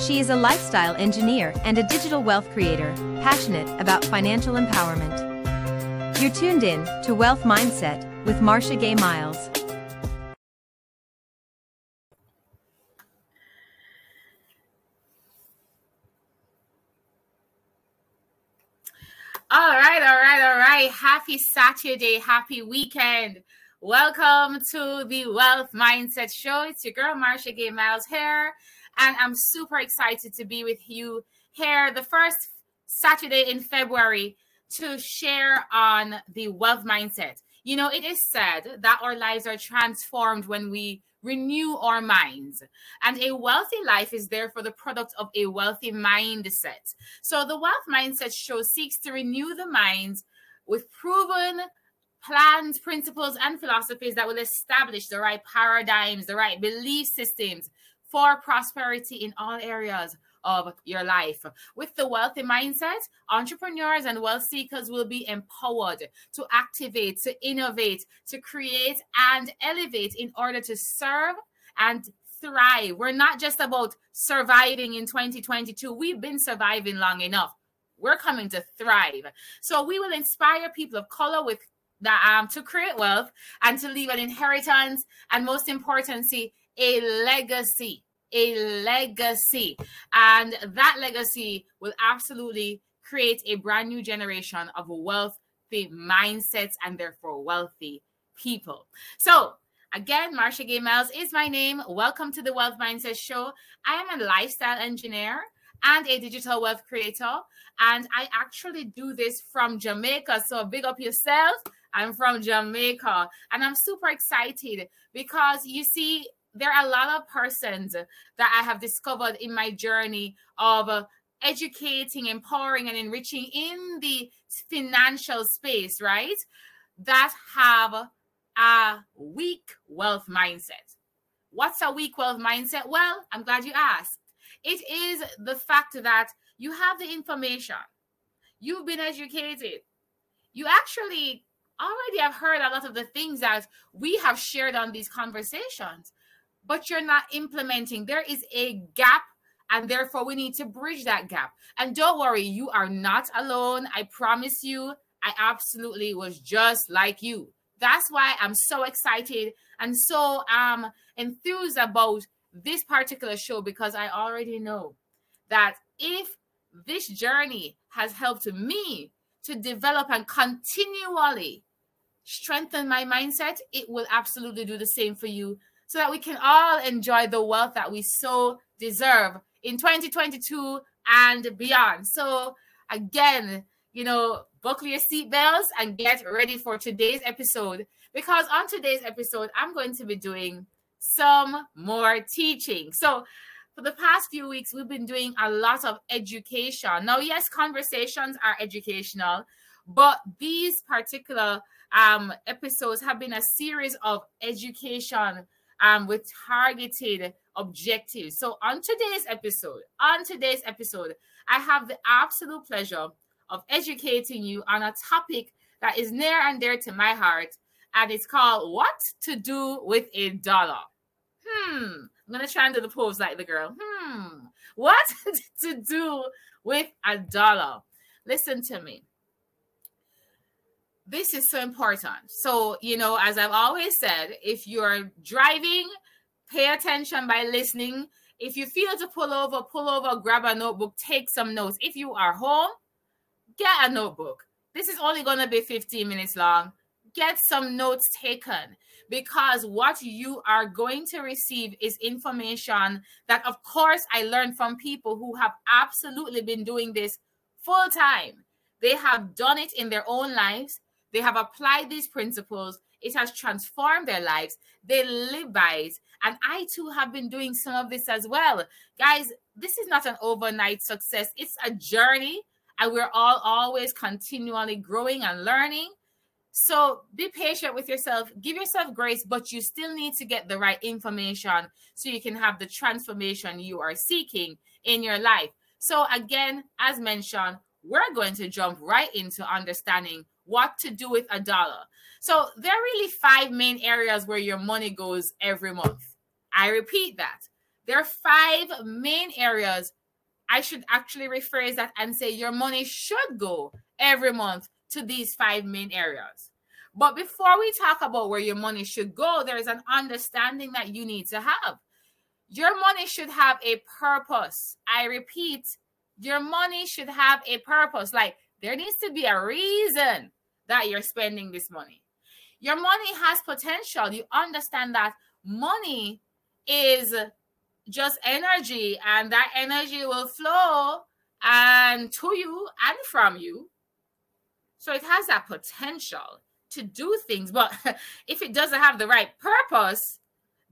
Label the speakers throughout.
Speaker 1: She is a lifestyle engineer and a digital wealth creator, passionate about financial empowerment. You're tuned in to Wealth Mindset with Marsha Gay Miles.
Speaker 2: All right, all right, all right. Happy Saturday, happy weekend. Welcome to the Wealth Mindset Show. It's your girl Marsha Gay Miles here, and I'm super excited to be with you here the first Saturday in February to share on the wealth mindset. You know, it is said that our lives are transformed when we renew our minds. And a wealthy life is therefore the product of a wealthy mindset. So the wealth mindset show seeks to renew the minds with proven plans, principles, and philosophies that will establish the right paradigms, the right belief systems for prosperity in all areas of your life. With the wealthy mindset, entrepreneurs and wealth seekers will be empowered to activate, to innovate, to create, and elevate in order to serve and thrive. We're not just about surviving in 2022, we've been surviving long enough. We're coming to thrive. So we will inspire people of color with that um to create wealth and to leave an inheritance and most importantly a legacy a legacy and that legacy will absolutely create a brand new generation of wealthy mindsets and therefore wealthy people so Again, Marsha Gay Miles is my name. Welcome to the Wealth Mindset Show. I am a lifestyle engineer and a digital wealth creator. And I actually do this from Jamaica. So big up yourself. I'm from Jamaica and I'm super excited because you see, there are a lot of persons that I have discovered in my journey of uh, educating, empowering, and enriching in the financial space, right? That have a weak wealth mindset. What's a weak wealth mindset? Well, I'm glad you asked. It is the fact that you have the information, you've been educated, you actually already have heard a lot of the things that we have shared on these conversations, but you're not implementing. There is a gap, and therefore we need to bridge that gap. And don't worry, you are not alone. I promise you, I absolutely was just like you. That's why I'm so excited and so um enthused about this particular show because I already know that if this journey has helped me to develop and continually strengthen my mindset, it will absolutely do the same for you so that we can all enjoy the wealth that we so deserve in 2022 and beyond. So, again, you know, buckle your seatbelts and get ready for today's episode because on today's episode, I'm going to be doing some more teaching. So, for the past few weeks, we've been doing a lot of education. Now, yes, conversations are educational, but these particular um, episodes have been a series of education um, with targeted objectives. So, on today's episode, on today's episode, I have the absolute pleasure of educating you on a topic that is near and dear to my heart, and it's called What to Do with a Dollar. Hmm, I'm gonna try and do the pose like the girl. Hmm, what to do with a dollar? Listen to me this is so important. So, you know, as I've always said, if you're driving, pay attention by listening. If you feel to pull over, pull over, grab a notebook, take some notes. If you are home, get a notebook. This is only going to be 15 minutes long. Get some notes taken because what you are going to receive is information that, of course, I learned from people who have absolutely been doing this full time. They have done it in their own lives they have applied these principles. It has transformed their lives. They live by it. And I too have been doing some of this as well. Guys, this is not an overnight success, it's a journey. And we're all always continually growing and learning. So be patient with yourself, give yourself grace, but you still need to get the right information so you can have the transformation you are seeking in your life. So, again, as mentioned, we're going to jump right into understanding what to do with a dollar. So there are really five main areas where your money goes every month. I repeat that. There are five main areas. I should actually rephrase that and say your money should go every month to these five main areas. But before we talk about where your money should go, there is an understanding that you need to have. Your money should have a purpose. I repeat, your money should have a purpose. Like there needs to be a reason that you're spending this money. Your money has potential. You understand that money is just energy, and that energy will flow and to you and from you. So it has that potential to do things. But if it doesn't have the right purpose,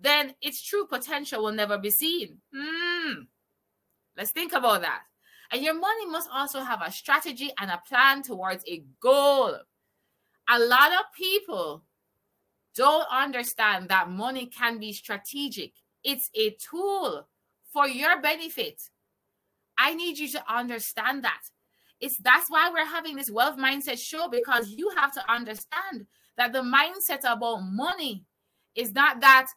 Speaker 2: then its true potential will never be seen. Hmm. Let's think about that. And your money must also have a strategy and a plan towards a goal. A lot of people don't understand that money can be strategic, it's a tool for your benefit. I need you to understand that. It's that's why we're having this wealth mindset show because you have to understand that the mindset about money is not that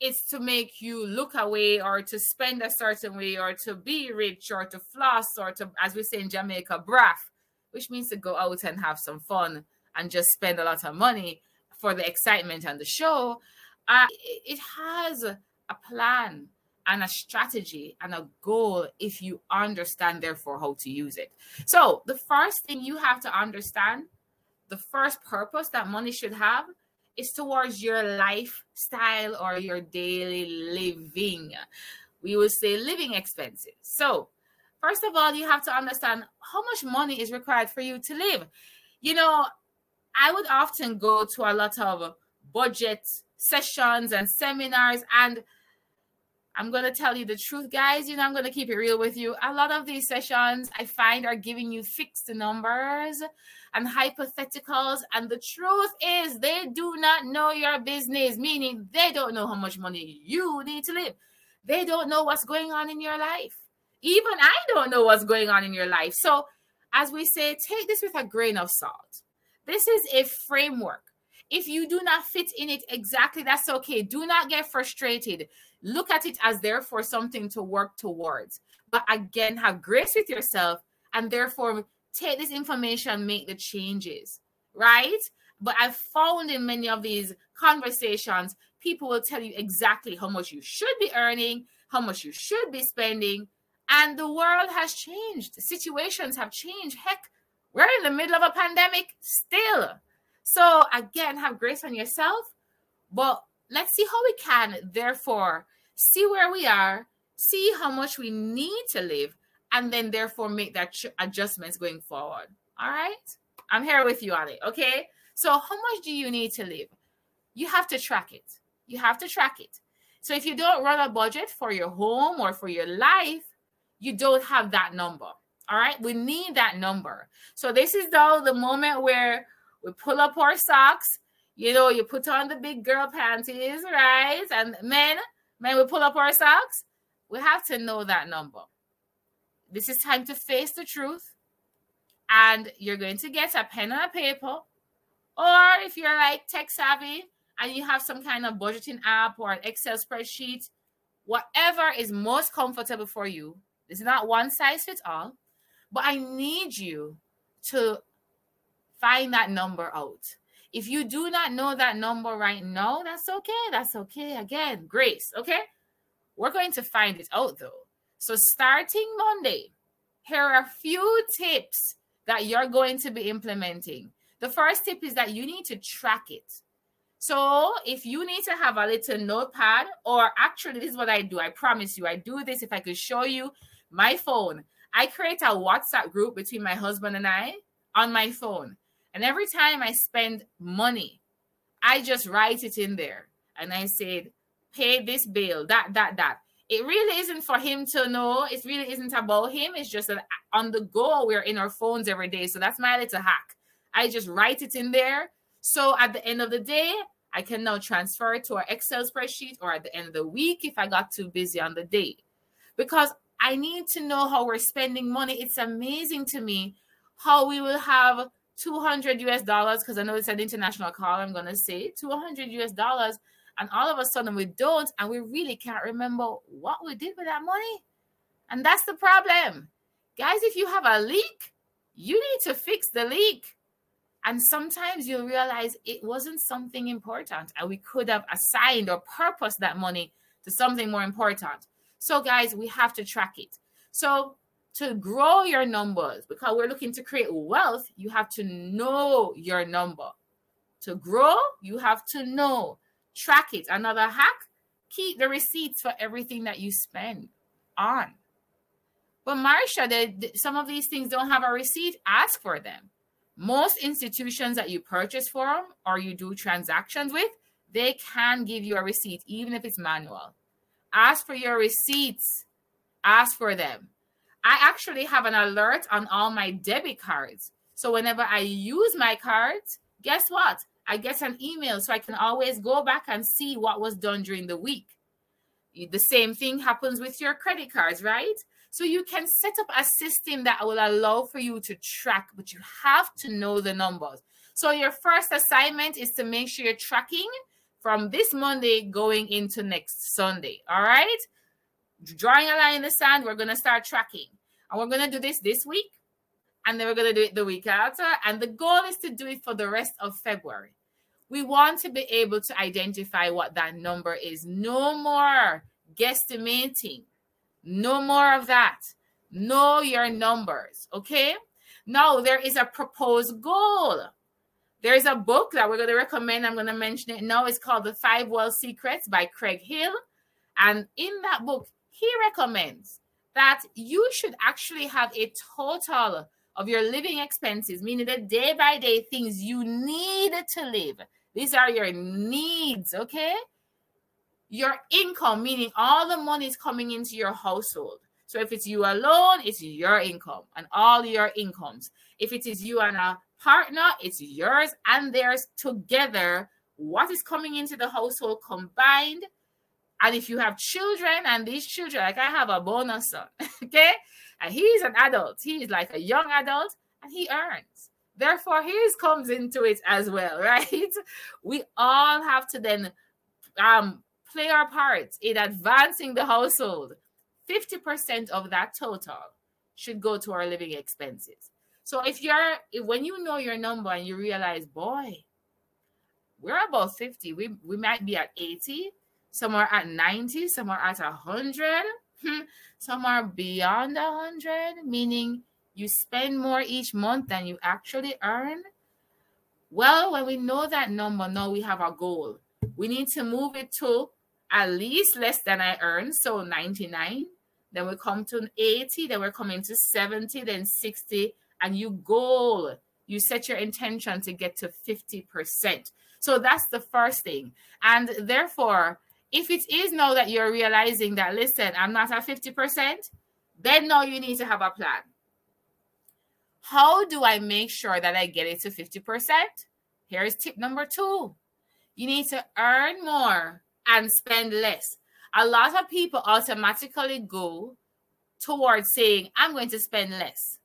Speaker 2: it's to make you look away or to spend a certain way or to be rich or to floss or to, as we say in Jamaica, braff, which means to go out and have some fun and just spend a lot of money for the excitement and the show. Uh, it has a plan and a strategy and a goal if you understand, therefore, how to use it. So, the first thing you have to understand, the first purpose that money should have is towards your lifestyle or your daily living. We will say living expenses. So, first of all, you have to understand how much money is required for you to live. You know, I would often go to a lot of budget sessions and seminars and I'm going to tell you the truth, guys. You know, I'm going to keep it real with you. A lot of these sessions I find are giving you fixed numbers and hypotheticals. And the truth is, they do not know your business, meaning they don't know how much money you need to live. They don't know what's going on in your life. Even I don't know what's going on in your life. So, as we say, take this with a grain of salt. This is a framework. If you do not fit in it exactly, that's okay. Do not get frustrated. Look at it as therefore something to work towards. But again, have grace with yourself and therefore take this information, make the changes, right? But I've found in many of these conversations, people will tell you exactly how much you should be earning, how much you should be spending. And the world has changed. Situations have changed. Heck, we're in the middle of a pandemic still. So, again, have grace on yourself. But let's see how we can, therefore, see where we are, see how much we need to live, and then therefore make that ch- adjustments going forward. All right. I'm here with you on it. Okay. So, how much do you need to live? You have to track it. You have to track it. So, if you don't run a budget for your home or for your life, you don't have that number. All right. We need that number. So, this is though the moment where we pull up our socks. You know, you put on the big girl panties, right? And men, men, we pull up our socks. We have to know that number. This is time to face the truth. And you're going to get a pen and a paper. Or if you're like tech savvy and you have some kind of budgeting app or an Excel spreadsheet, whatever is most comfortable for you. Is not one size fits all, but I need you to find that number out. If you do not know that number right now, that's okay. That's okay. Again, grace. Okay. We're going to find it out though. So, starting Monday, here are a few tips that you're going to be implementing. The first tip is that you need to track it. So, if you need to have a little notepad, or actually, this is what I do. I promise you, I do this. If I could show you my phone, I create a WhatsApp group between my husband and I on my phone. And every time I spend money, I just write it in there. And I said, pay this bill, that, that, that. It really isn't for him to know. It really isn't about him. It's just that on the go, we're in our phones every day. So that's my little hack. I just write it in there. So at the end of the day, I can now transfer it to our Excel spreadsheet or at the end of the week if I got too busy on the day. Because I need to know how we're spending money. It's amazing to me how we will have 200 US dollars, because I know it's an international call, I'm going to say 200 US dollars, and all of a sudden we don't, and we really can't remember what we did with that money. And that's the problem. Guys, if you have a leak, you need to fix the leak. And sometimes you'll realize it wasn't something important, and we could have assigned or purposed that money to something more important. So, guys, we have to track it. So, to grow your numbers, because we're looking to create wealth, you have to know your number. To grow, you have to know. Track it. Another hack keep the receipts for everything that you spend on. But Marsha, they, some of these things don't have a receipt. Ask for them. Most institutions that you purchase from or you do transactions with, they can give you a receipt, even if it's manual. Ask for your receipts. Ask for them. I actually have an alert on all my debit cards. So whenever I use my cards, guess what? I get an email so I can always go back and see what was done during the week. The same thing happens with your credit cards, right? So you can set up a system that will allow for you to track, but you have to know the numbers. So your first assignment is to make sure you're tracking from this Monday going into next Sunday. All right. Drawing a line in the sand, we're going to start tracking. And we're going to do this this week. And then we're going to do it the week after. And the goal is to do it for the rest of February. We want to be able to identify what that number is. No more guesstimating. No more of that. Know your numbers. Okay. Now, there is a proposed goal. There's a book that we're going to recommend. I'm going to mention it now. It's called The Five Wealth Secrets by Craig Hill. And in that book, he recommends that you should actually have a total of your living expenses, meaning the day by day things you need to live. These are your needs, okay? your income, meaning all the money is coming into your household. So if it's you alone, it's your income and all your incomes. If it is you and a partner, it's yours and theirs together. What is coming into the household combined? And if you have children, and these children, like I have a bonus son, okay, and he's an adult, he's like a young adult, and he earns. Therefore, his comes into it as well, right? We all have to then um play our part in advancing the household, 50% of that total should go to our living expenses. So if you're if, when you know your number and you realize, boy, we're about 50, we, we might be at 80, some are at 90, some are at 100, hmm, some are beyond 100, meaning you spend more each month than you actually earn. Well, when we know that number, now we have a goal. We need to move it to at least less than I earn, so 99. Then we come to 80, then we're coming to 70, then 60, and you goal, you set your intention to get to 50%. So that's the first thing. And therefore, if it is now that you're realizing that, listen, I'm not at 50%, then now you need to have a plan. How do I make sure that I get it to 50%? Here's tip number two you need to earn more and spend less. A lot of people automatically go towards saying, I'm going to spend less.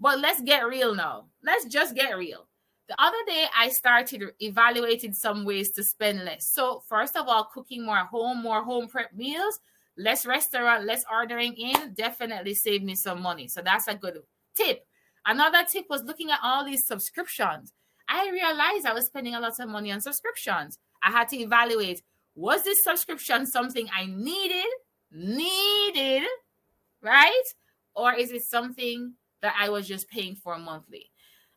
Speaker 2: But let's get real now. Let's just get real. The other day, I started evaluating some ways to spend less. So, first of all, cooking more home, more home prep meals, less restaurant, less ordering in, definitely save me some money. So, that's a good tip. Another tip was looking at all these subscriptions. I realized I was spending a lot of money on subscriptions. I had to evaluate was this subscription something I needed, needed, right? Or is it something that I was just paying for monthly?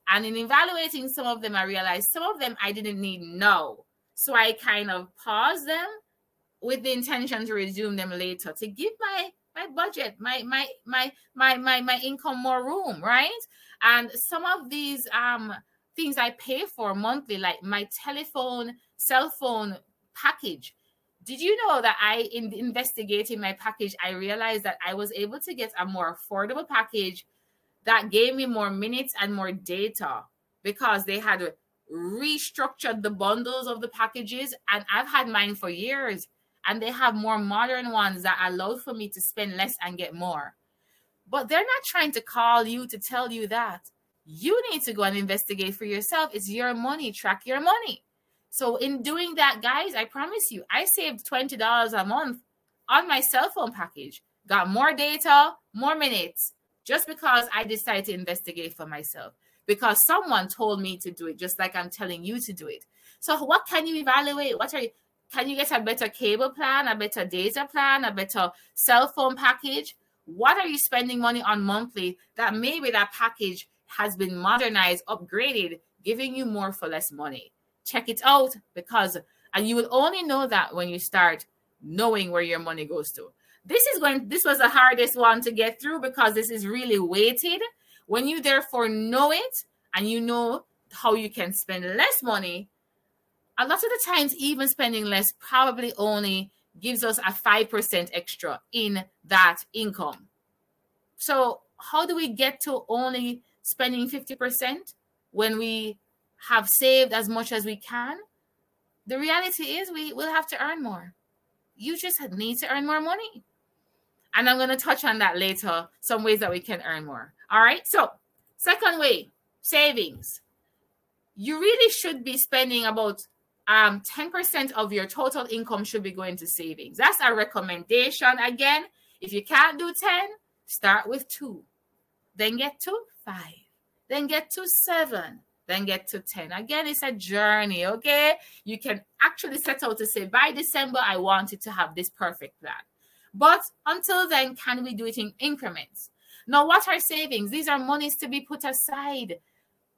Speaker 2: And in evaluating some of them, I realized some of them I didn't need no. So I kind of paused them with the intention to resume them later to give my my budget, my my my my my my income more room, right? And some of these um things I pay for monthly, like my telephone, cell phone package. Did you know that I, in investigating my package, I realized that I was able to get a more affordable package that gave me more minutes and more data because they had restructured the bundles of the packages and I've had mine for years and they have more modern ones that allow for me to spend less and get more. But they're not trying to call you to tell you that. You need to go and investigate for yourself. It's your money, track your money. So in doing that, guys, I promise you, I saved $20 a month on my cell phone package. Got more data, more minutes, just because I decided to investigate for myself. Because someone told me to do it, just like I'm telling you to do it. So what can you evaluate? What are you can you get a better cable plan, a better data plan, a better cell phone package? What are you spending money on monthly that maybe that package has been modernized, upgraded, giving you more for less money? Check it out because, and you will only know that when you start knowing where your money goes to. This is going, this was the hardest one to get through because this is really weighted. When you therefore know it and you know how you can spend less money, a lot of the times, even spending less probably only gives us a 5% extra in that income. So, how do we get to only spending 50% when we have saved as much as we can? The reality is, we will have to earn more. You just need to earn more money. And I'm going to touch on that later, some ways that we can earn more. All right. So, second way, savings. You really should be spending about um 10% of your total income should be going to savings. That's a recommendation. Again, if you can't do 10, start with two, then get to five, then get to seven, then get to 10. Again, it's a journey, okay? You can actually set out to say, by December, I wanted to have this perfect plan. But until then, can we do it in increments? Now, what are savings? These are monies to be put aside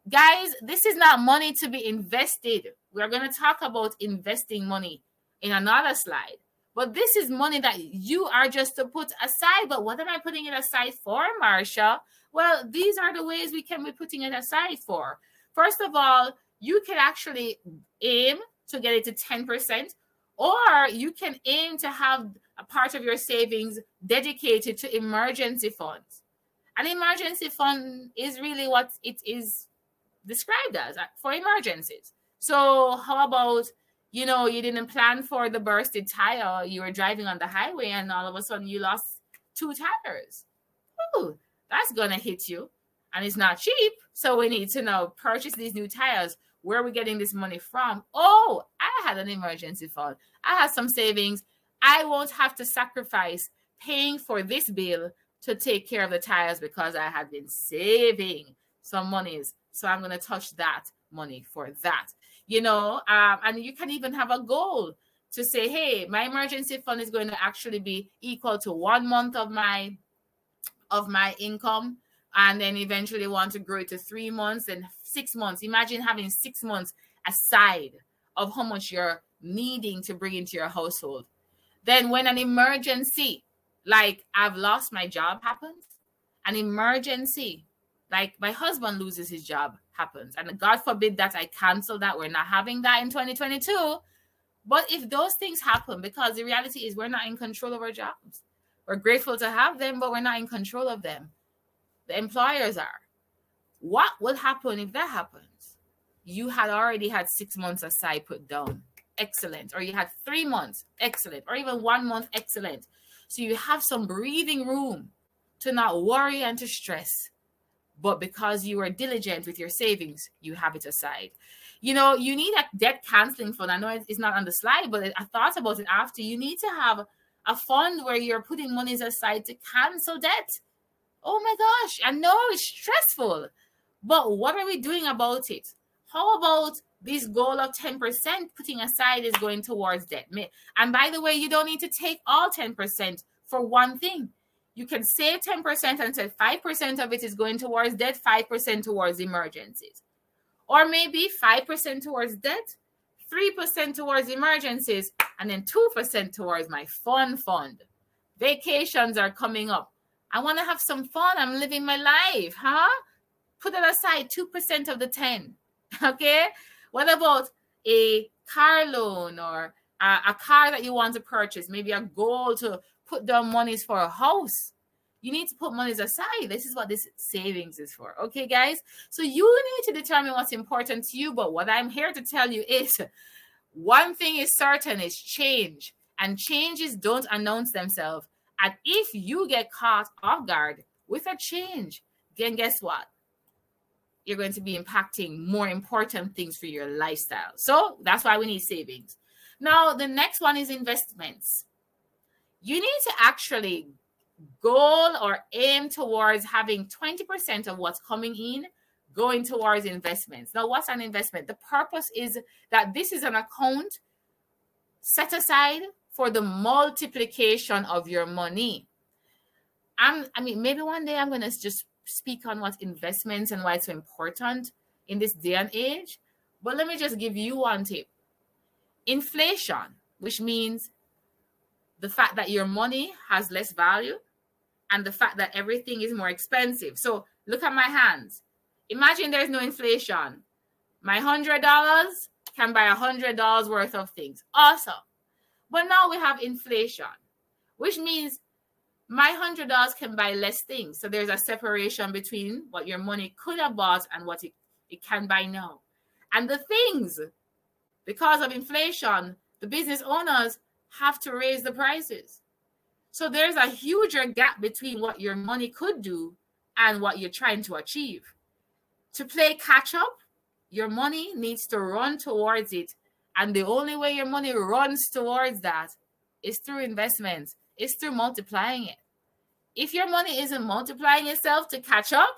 Speaker 2: Guys, this is not money to be invested. We're going to talk about investing money in another slide. But this is money that you are just to put aside. But what am I putting it aside for, Marsha? Well, these are the ways we can be putting it aside for. First of all, you can actually aim to get it to 10%, or you can aim to have a part of your savings dedicated to emergency funds. An emergency fund is really what it is described as uh, for emergencies. So how about you know you didn't plan for the bursted tire, you were driving on the highway and all of a sudden you lost two tires. Ooh, that's gonna hit you, and it's not cheap. So we need to now purchase these new tires. Where are we getting this money from? Oh, I had an emergency fund. I have some savings. I won't have to sacrifice paying for this bill to take care of the tires because I have been saving some monies so I'm going to touch that money for that. You know, um, and you can even have a goal to say, hey, my emergency fund is going to actually be equal to one month of my of my income and then eventually want to grow it to three months and six months. Imagine having six months aside of how much you're needing to bring into your household. Then, when an emergency, like I've lost my job, happens, an emergency like my husband loses his job happens. And god forbid that i cancel that. We're not having that in 2022 but if those things happen because the reality is we're not in control of our jobs. We're grateful to have them but we're not in control of them the employers are. What will happen if that happens? You had already had six months aside put down. Excellent. Or you had three months. Excellent. Or even one month. Excellent. So you have some breathing room to not worry and to stress. But because you are diligent with your savings, you have it aside. You know, you need a debt canceling fund. I know it's not on the slide, but I thought about it after. You need to have a fund where you're putting monies aside to cancel debt. Oh my gosh, I know it's stressful, but what are we doing about it? How about this goal of 10% putting aside is going towards debt? And by the way, you don't need to take all 10% for one thing you can save 10% and say 5% of it is going towards debt, 5% towards emergencies. Or maybe 5% towards debt, 3% towards emergencies, and then 2% towards my fun fund. Vacations are coming up. I want to have some fun. I'm living my life, huh? Put it aside 2% of the 10. Okay? What about a car loan or a, a car that you want to purchase? Maybe a goal to put down monies for a house. You need to put monies aside. This is what this savings is for. Okay, guys? So you need to determine what's important to you. But what I'm here to tell you is one thing is certain is change. And changes don't announce themselves. And if you get caught off guard with a change, then guess what? you're going to be impacting more important things for your lifestyle. So that's why we need savings. Now, the next one is investments. You need to actually goal or aim towards having 20% of what's coming in going towards investments. Now, what's an investment? The purpose is that this is an account set aside for the multiplication of your money. I'm, I mean, maybe one day I'm going to just speak on what investments and why it's so important in this day and age. But let me just give you one tip inflation, which means the fact that your money has less value and the fact that everything is more expensive. So look at my hands. Imagine there's no inflation. My hundred dollars can buy a hundred dollars worth of things. Awesome. But now we have inflation, which means my hundred dollars can buy less things. So there's a separation between what your money could have bought and what it, it can buy now. And the things, because of inflation, the business owners have to raise the prices. So there's a huger gap between what your money could do and what you're trying to achieve. To play catch up, your money needs to run towards it. And the only way your money runs towards that is through investments, it's through multiplying it if your money isn't multiplying itself to catch up,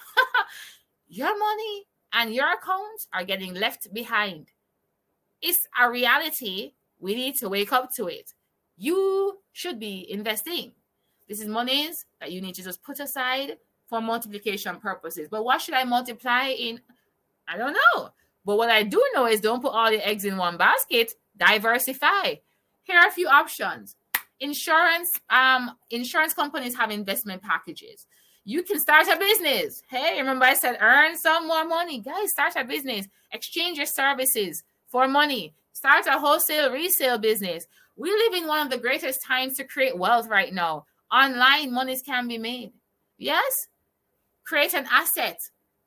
Speaker 2: your money and your accounts are getting left behind. It's a reality. We need to wake up to it. You should be investing. This is monies that you need to just put aside for multiplication purposes. But what should I multiply in? I don't know. But what I do know is don't put all your eggs in one basket, diversify. Here are a few options. Insurance um insurance companies have investment packages. You can start a business. Hey remember i said earn some more money? Guys start a business. Exchange your services for money. Start a wholesale resale business. We live in one of the greatest times to create wealth right now. Online monies can be made. Yes? Create an asset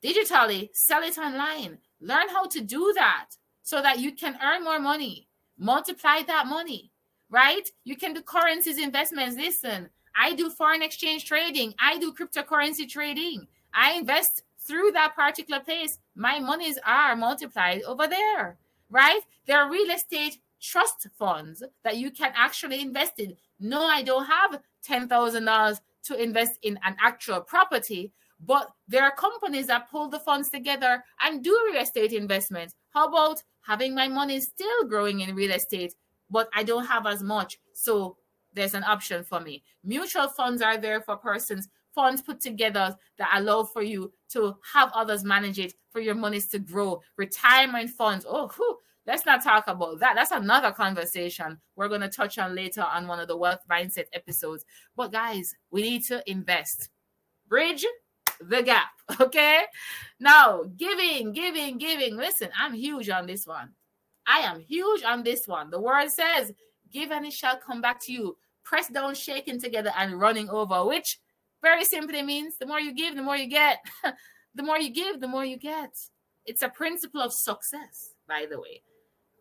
Speaker 2: digitally. Sell it online learn how to do that so that you can earn more money multiply that money right? You can do currencies investments. Listen, I do foreign exchange trading, I do cryptocurrency trading. I invest through that particular place. My monies are multiplied over there, right? There are real estate trust funds that you can actually invest in. No, I don't have $10,000 to invest in an actual property, but there are companies that pull the funds together and do real estate investments. How about having my money still growing in real estate but I don't have as much. So there's an option for me. Mutual funds are there for persons, funds put together that allow for you to have others manage it for your monies to grow. Retirement funds. Oh, whew, let's not talk about that. That's another conversation we're going to touch on later on one of the wealth mindset episodes. But guys, we need to invest. Bridge the gap. Okay. Now, giving, giving, giving. Listen, I'm huge on this one. I am huge on this one. The word says, Give and it shall come back to you. Press down, shaking together, and running over, which very simply means the more you give, the more you get. the more you give, the more you get. It's a principle of success, by the way.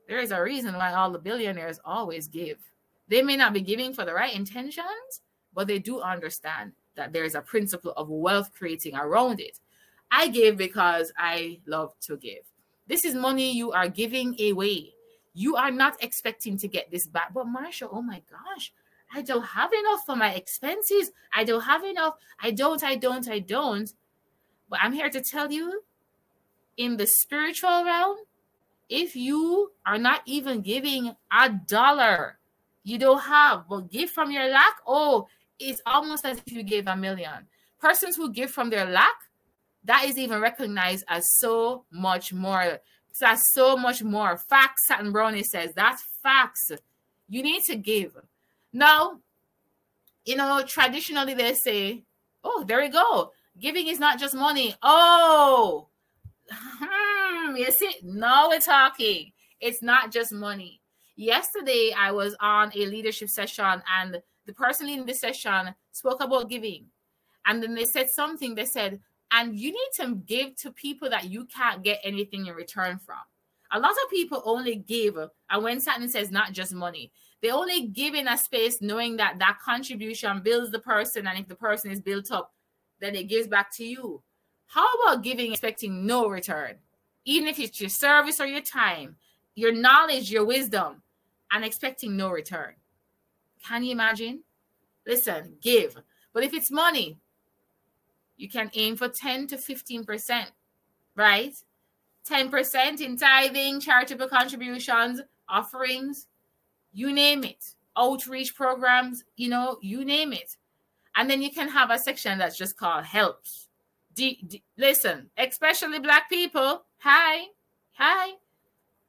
Speaker 2: There is a reason why all the billionaires always give. They may not be giving for the right intentions, but they do understand that there is a principle of wealth creating around it. I give because I love to give. This is money you are giving away. You are not expecting to get this back. But Marsha, oh my gosh, I don't have enough for my expenses. I don't have enough. I don't, I don't, I don't. But I'm here to tell you in the spiritual realm, if you are not even giving a dollar, you don't have, but give from your lack, oh, it's almost as if you gave a million. Persons who give from their lack that is even recognized as so much more. That's so much more. Facts, Satin Brownie says. That's facts. You need to give. Now, you know, traditionally they say, oh, there we go. Giving is not just money. Oh, hmm, you see, now we're talking. It's not just money. Yesterday, I was on a leadership session, and the person in the session spoke about giving. And then they said something. They said, and you need to give to people that you can't get anything in return from. A lot of people only give, and when Saturn says not just money, they only give in a space knowing that that contribution builds the person, and if the person is built up, then it gives back to you. How about giving expecting no return? Even if it's your service or your time, your knowledge, your wisdom, and expecting no return. Can you imagine? Listen, give. But if it's money, you can aim for 10 to 15%, right? 10% in tithing, charitable contributions, offerings, you name it, outreach programs, you know, you name it. And then you can have a section that's just called helps. D- D- listen, especially black people. Hi, hi.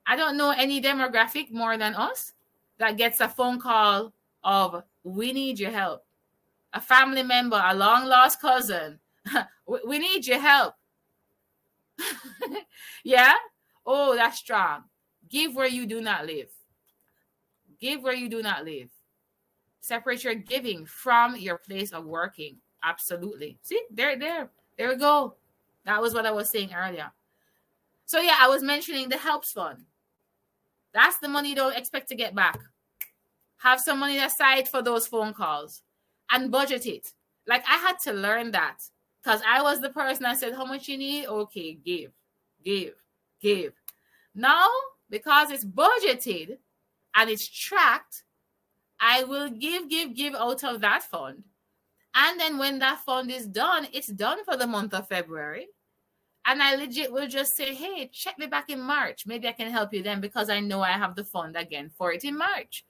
Speaker 2: I don't know any demographic more than us that gets a phone call of we need your help. A family member, a long lost cousin, we need your help. yeah? Oh, that's strong. Give where you do not live. Give where you do not live. Separate your giving from your place of working. Absolutely. See, there, there, there we go. That was what I was saying earlier. So, yeah, I was mentioning the helps fund. That's the money you don't expect to get back. Have some money aside for those phone calls and budget it. Like I had to learn that because I was the person that said, How much you need? Okay, give, give, give. Now, because it's budgeted and it's tracked, I will give, give, give out of that fund. And then when that fund is done, it's done for the month of February. And I legit will just say, hey, check me back in March. Maybe I can help you then because I know I have the fund again for it in March.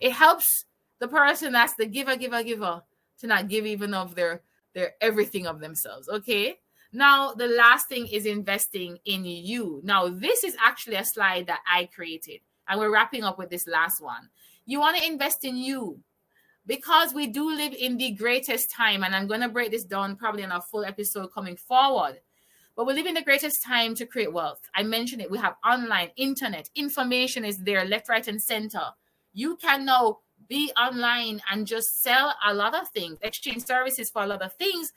Speaker 2: It helps the person that's the giver, giver, giver to not give even of their their everything of themselves. Okay. Now, the last thing is investing in you. Now, this is actually a slide that I created, and we're wrapping up with this last one. You want to invest in you because we do live in the greatest time, and I'm going to break this down probably in a full episode coming forward. But we live in the greatest time to create wealth. I mentioned it. We have online, internet, information is there, left, right, and center. You can now be online and just sell a lot of things, exchange services for a lot of things.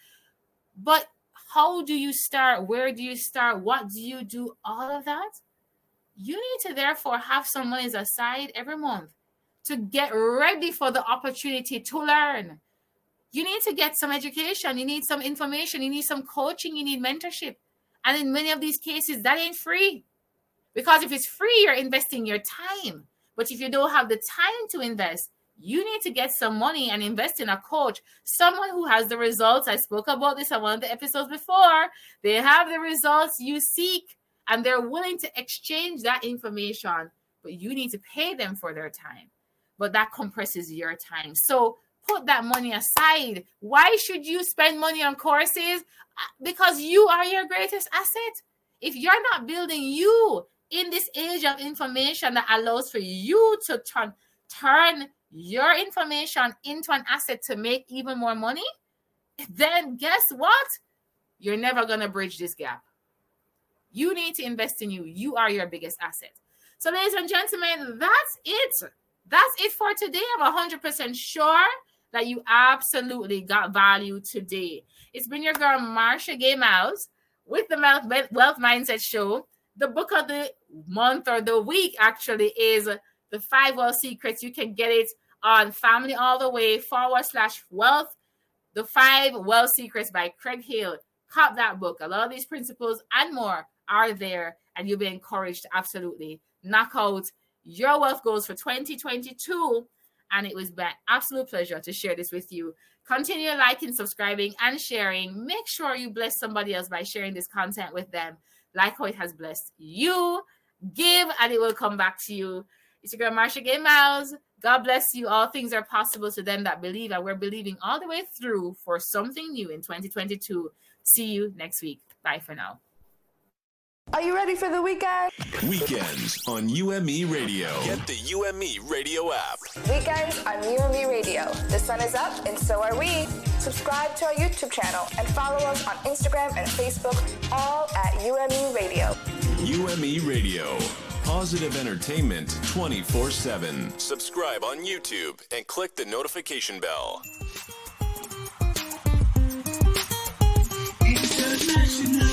Speaker 2: But how do you start? Where do you start? What do you do? All of that. You need to therefore have some monies aside every month to get ready for the opportunity to learn. You need to get some education, you need some information, you need some coaching, you need mentorship. And in many of these cases, that ain't free. Because if it's free, you're investing your time. But if you don't have the time to invest, you need to get some money and invest in a coach, someone who has the results. I spoke about this on one of the episodes before. They have the results you seek and they're willing to exchange that information, but you need to pay them for their time. But that compresses your time. So put that money aside. Why should you spend money on courses? Uh, because you are your greatest asset. If you're not building you in this age of information that allows for you to turn turn your information into an asset to make even more money, then guess what? You're never going to bridge this gap. You need to invest in you. You are your biggest asset. So, ladies and gentlemen, that's it. That's it for today. I'm 100% sure that you absolutely got value today. It's been your girl, Marsha Gay Miles, with the Wealth Mindset Show. The book of the month or the week actually is The Five Wealth Secrets. You can get it on Family All the Way forward slash wealth, The Five Wealth Secrets by Craig Hill. Cop that book. A lot of these principles and more are there, and you'll be encouraged absolutely knock out your wealth goals for 2022. And it was my absolute pleasure to share this with you. Continue liking, subscribing, and sharing. Make sure you bless somebody else by sharing this content with them, like how it has blessed you. Give, and it will come back to you. It's your girl, Marsha Gay Miles. God bless you. All things are possible to them that believe, and we're believing all the way through for something new in 2022. See you next week. Bye for now.
Speaker 3: Are you ready for the weekend?
Speaker 4: Weekends on UME Radio. Get the UME Radio app.
Speaker 3: Weekends on UME Radio. The sun is up, and so are we. Subscribe to our YouTube channel and follow us on Instagram and Facebook, all at UME Radio.
Speaker 4: UME Radio. Positive entertainment 24 7. Subscribe on YouTube and click the notification bell. International.